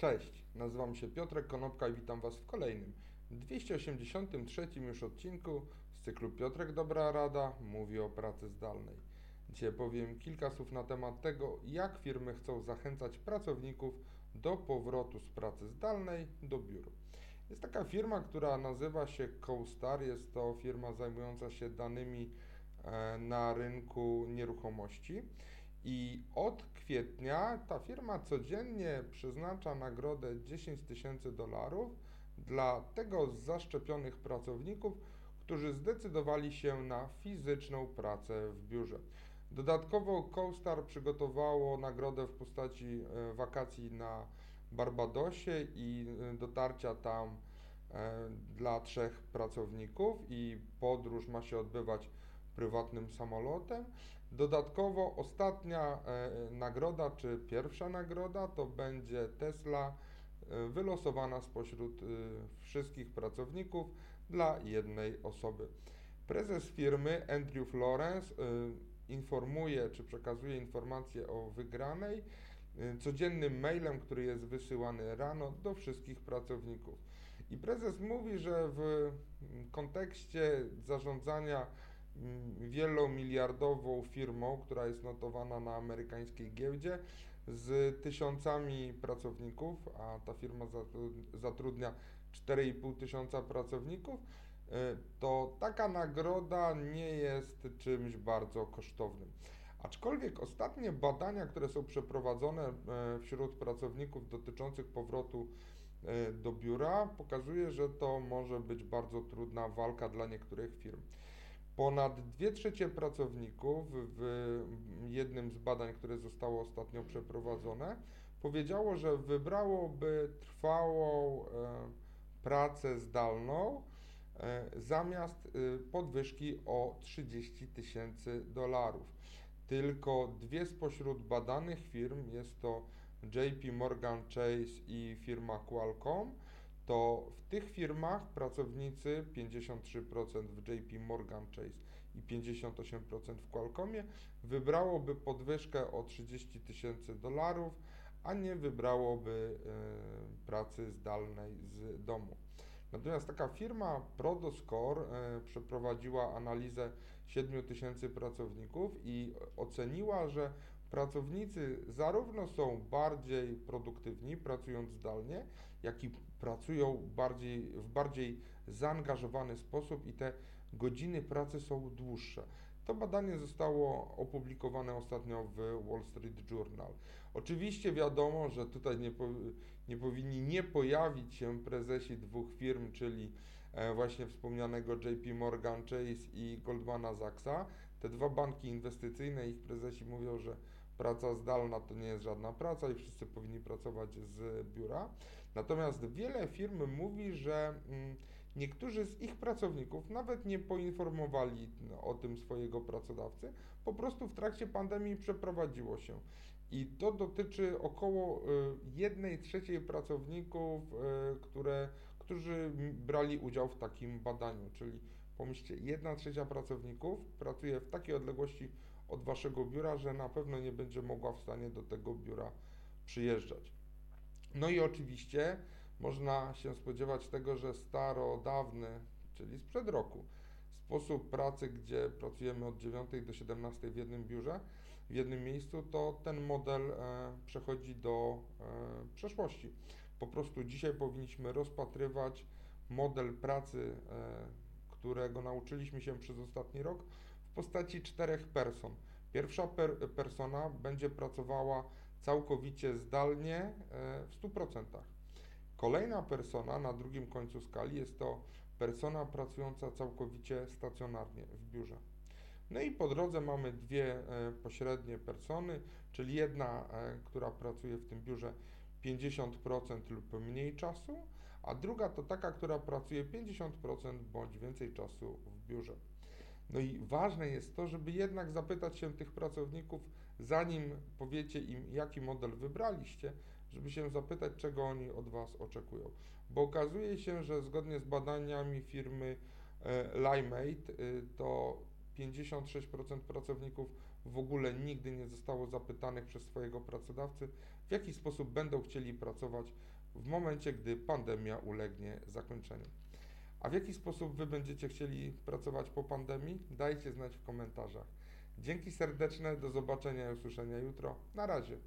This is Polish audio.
Cześć, nazywam się Piotrek Konopka i witam Was w kolejnym 283 już odcinku z cyklu Piotrek Dobra Rada mówi o pracy zdalnej. Dzisiaj powiem kilka słów na temat tego, jak firmy chcą zachęcać pracowników do powrotu z pracy zdalnej do biur. Jest taka firma, która nazywa się CoStar. Jest to firma zajmująca się danymi e, na rynku nieruchomości. I od kwietnia ta firma codziennie przeznacza nagrodę 10 tysięcy dolarów dla tego z zaszczepionych pracowników, którzy zdecydowali się na fizyczną pracę w biurze. Dodatkowo CoStar przygotowało nagrodę w postaci e, wakacji na Barbadosie i e, dotarcia tam e, dla trzech pracowników i podróż ma się odbywać prywatnym samolotem. Dodatkowo ostatnia nagroda, czy pierwsza nagroda, to będzie Tesla wylosowana spośród wszystkich pracowników dla jednej osoby. Prezes firmy Andrew Florence informuje czy przekazuje informacje o wygranej codziennym mailem, który jest wysyłany rano do wszystkich pracowników. I prezes mówi, że w kontekście zarządzania wielomiliardową firmą, która jest notowana na amerykańskiej giełdzie, z tysiącami pracowników, a ta firma zatrudnia 4,5 tysiąca pracowników, E, to taka nagroda nie jest czymś bardzo kosztownym. Aczkolwiek ostatnie badania, które są przeprowadzone e, wśród pracowników dotyczących powrotu e, do biura, pokazuje, że to może być bardzo trudna walka dla niektórych firm. Ponad 2 trzecie pracowników w jednym z badań, które zostało ostatnio przeprowadzone, powiedziało, że wybrałoby trwałą pracę zdalną E, zamiast y, podwyżki o 30 tysięcy dolarów. Tylko dwie spośród badanych firm, jest to JP Morgan Chase i firma Qualcomm, to w tych firmach pracownicy 53% w JP Morgan Chase i 58% w Qualcommie wybrałoby podwyżkę o 30 tysięcy dolarów, a nie wybrałoby y, pracy zdalnej z domu. Natomiast taka firma Prodoscore e, przeprowadziła analizę 7 tysięcy pracowników i oceniła, że pracownicy zarówno są bardziej produktywni, pracując zdalnie, jak i pracują bardziej, w bardziej zaangażowany sposób i te godziny pracy są dłuższe. To badanie zostało opublikowane ostatnio w Wall Street Journal. Oczywiście wiadomo, że tutaj nie, po, nie powinni nie pojawić się prezesi dwóch firm, czyli e, właśnie wspomnianego JP Morgan Chase i Goldmana Sachsa. Te dwa banki inwestycyjne, ich prezesi mówią, że praca zdalna to nie jest żadna praca i wszyscy powinni pracować z biura. Natomiast wiele firm mówi, że mm, niektórzy z ich pracowników nawet nie poinformowali o tym swojego pracodawcy, po prostu w trakcie pandemii przeprowadziło się. I to dotyczy około 1 y, trzeciej pracowników, y, które, którzy brali udział w takim badaniu. Czyli pomyślcie, 1 trzecia pracowników pracuje w takiej odległości od waszego biura, że na pewno nie będzie mogła w stanie do tego biura przyjeżdżać. No i oczywiście można się spodziewać tego, że starodawny, czyli sprzed roku, sposób pracy, gdzie pracujemy od 9 do 17 w jednym biurze, w jednym miejscu, to ten model e, przechodzi do e, przeszłości. Po prostu dzisiaj powinniśmy rozpatrywać model pracy, e, którego nauczyliśmy się przez ostatni rok, w postaci czterech person. Pierwsza per, persona będzie pracowała całkowicie zdalnie w 100%. Kolejna persona na drugim końcu skali jest to persona pracująca całkowicie stacjonarnie w biurze. No i po drodze mamy dwie e, pośrednie persony, czyli jedna, e, która pracuje w tym biurze 50% lub mniej czasu, a druga to taka, która pracuje 50% bądź więcej czasu w biurze. No i ważne jest to, żeby jednak zapytać się tych pracowników, zanim powiecie im, jaki model wybraliście, żeby się zapytać, czego oni od Was oczekują. Bo okazuje się, że zgodnie z badaniami firmy e, Limate, to 56% pracowników w ogóle nigdy nie zostało zapytanych przez swojego pracodawcy, w jaki sposób będą chcieli pracować w momencie, gdy pandemia ulegnie zakończeniu. A w jaki sposób Wy będziecie chcieli pracować po pandemii? Dajcie znać w komentarzach. Dzięki serdeczne, do zobaczenia i usłyszenia jutro. Na razie.